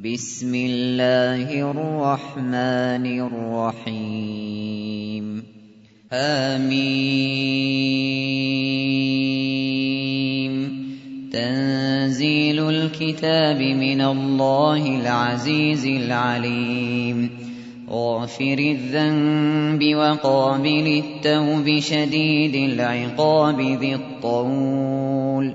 بسم الله الرحمن الرحيم. آمين. تنزيل الكتاب من الله العزيز العليم. غافر الذنب وقابل التوب شديد العقاب ذي الطول.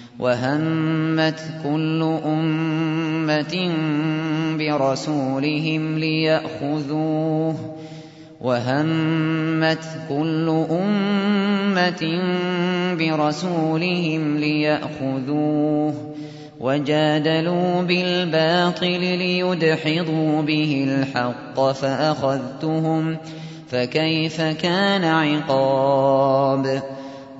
وهمت كل أمة برسولهم ليأخذوه وهمت كل أمة برسولهم ليأخذوه وجادلوا بالباطل ليدحضوا به الحق فأخذتهم فكيف كان عقاب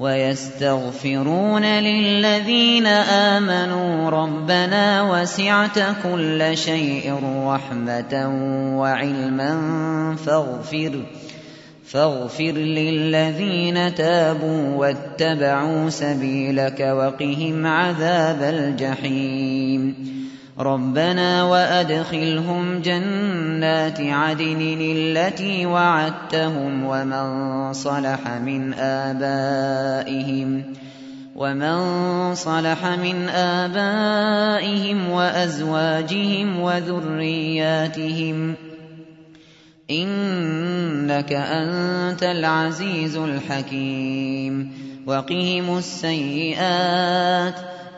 ويستغفرون للذين آمنوا ربنا وسعت كل شيء رحمة وعلما فاغفر فاغفر للذين تابوا واتبعوا سبيلك وقهم عذاب الجحيم. ربنا وأدخلهم جنات عدن التي وعدتهم ومن صلح من آبائهم ومن صلح من آبائهم وأزواجهم وذرياتهم إنك أنت العزيز الحكيم وقهم السيئات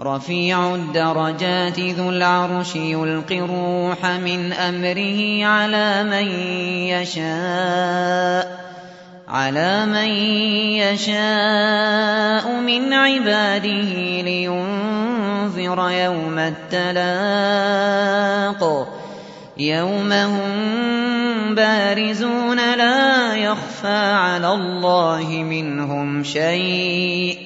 رفيع الدرجات ذو العرش يلقي الروح من أمره على من يشاء على من يشاء من عباده لينذر يوم التلاق. يوم هم بارزون لا يخفى على الله منهم شيء.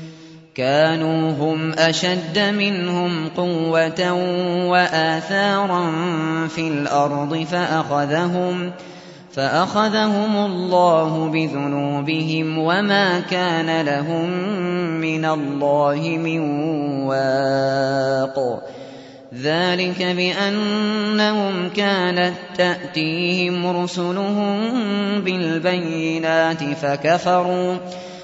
كانوا هم أشد منهم قوة وآثارا في الأرض فأخذهم فأخذهم الله بذنوبهم وما كان لهم من الله من واق. ذلك بأنهم كانت تأتيهم رسلهم بالبينات فكفروا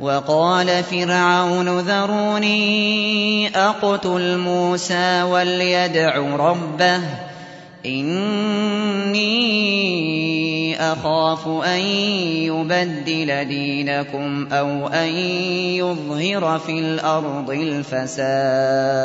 وقال فرعون ذروني أقتل موسى وليدع ربه إني أخاف أن يبدل دينكم أو أن يظهر في الأرض الفساد.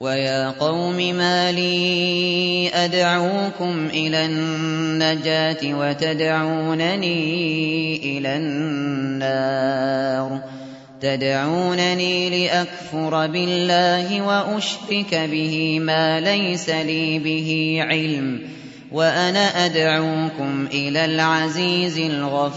ويا قوم ما لي أدعوكم إلى النجاة وتدعونني إلى النار تدعونني لأكفر بالله وأشرك به ما ليس لي به علم وأنا أدعوكم إلى العزيز الغفار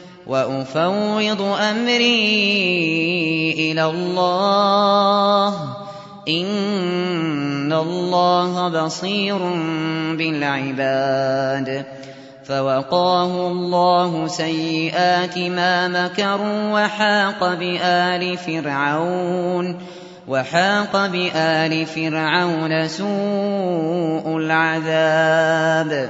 وأفوض أمري إلى الله. إن الله بصير بالعباد. فوقاه الله سيئات ما مكروا وحاق بآل فرعون. وحاق بآل فرعون سوء العذاب.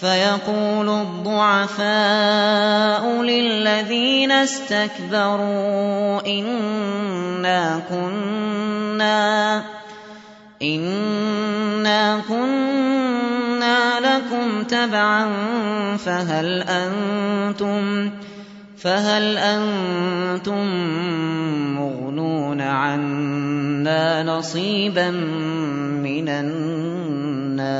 فيقول الضعفاء للذين استكبروا إنا كنا إنا كنا لكم تبعا فهل أنتم فهل أنتم مغنون عنا نَصِيبًا مِنَ النَّارِ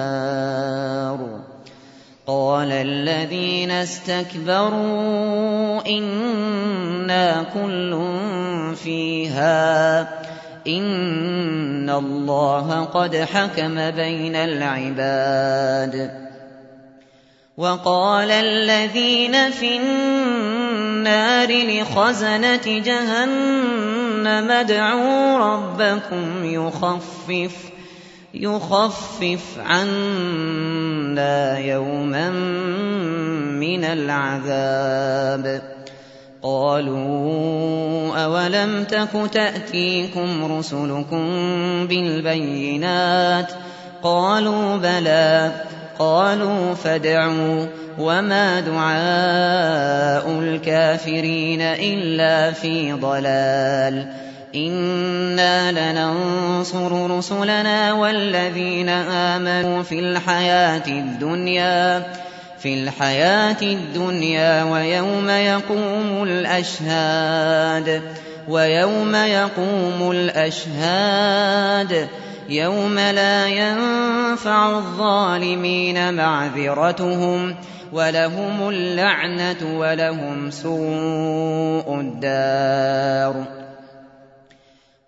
قَالَ الَّذِينَ اسْتَكْبَرُوا إِنَّا كُلٌّ فِيهَا إِنَّ اللَّهَ قَدْ حَكَمَ بَيْنَ الْعِبَادِ وَقَالَ الَّذِينَ فِي النَّارِ لِخَزَنَةِ جَهَنَّمَ ادْعُوا رَبَّكُمْ يُخَفِّفْ يُخَفِّفْ عَنَّا يَوْمًا مِّنَ الْعَذَابِ قَالُوا أَوَلَمْ تَكُ تَأْتِيكُمْ رُسُلُكُم بِالْبَيِّنَاتِ قَالُوا بَلَىٰ قَالُوا فَادْعُوا ۗ وَمَا دُعَاءُ الْكَافِرِينَ إِلَّا فِي ضَلَالٍ إِنَّا لَنَنصُرُ رُسُلَنَا وَالَّذِينَ آمَنُوا فِي الْحَيَاةِ الدُّنْيَا في الحياة الدنيا ويوم يقوم الأشهاد ويوم يقوم الأشهاد يوم لا ينفع الظالمين معذرتهم ولهم اللعنة ولهم سوء الدار.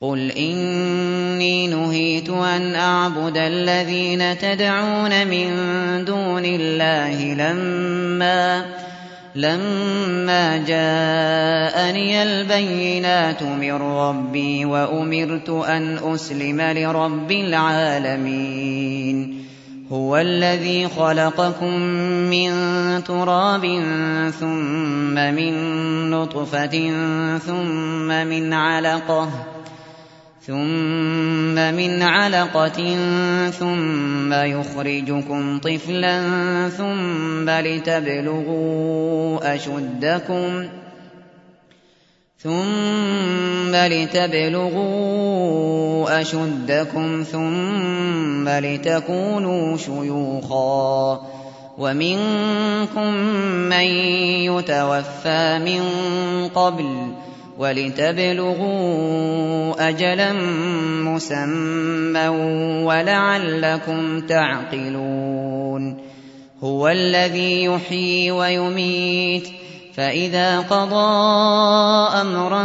قُلْ إِنِّي نُهِيتُ أَنْ أَعْبُدَ الَّذِينَ تَدْعُونَ مِن دُونِ اللَّهِ لما جاءني البينات من ربي وأمرت أن أسلم لرب العالمين. هو الذي خلقكم من تراب ثم من نطفة ثم من علقة ثم من علقة ثم يخرجكم طفلا ثم لتبلغوا أشدكم ثم لتبلغوا أشدكم ثم لتكونوا شيوخا ومنكم من يتوفى من قبل ولتبلغوا أجلا مسمى ولعلكم تعقلون. هو الذي يحيي ويميت فإذا قضى أمرا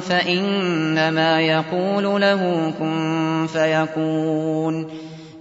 فإنما يقول له كن فيكون.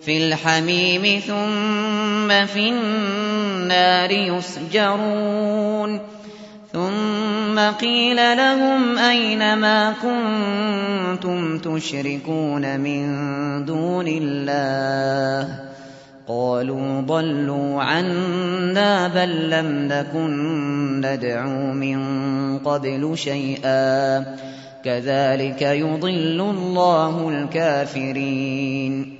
في الحميم ثم في النار يسجرون. ثم قيل لهم أين ما كنتم تشركون من دون الله؟ قالوا ضلوا عنا بل لم نكن ندعو من قبل شيئا. كذلك يضل الله الكافرين.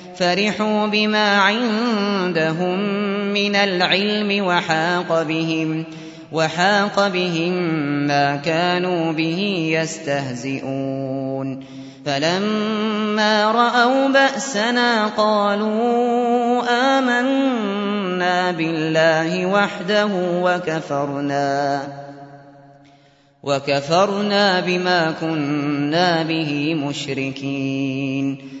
فرحوا بما عندهم من العلم وحاق بهم وحاق بهم ما كانوا به يستهزئون فلما رأوا بأسنا قالوا آمنا بالله وحده وكفرنا وكفرنا بما كنا به مشركين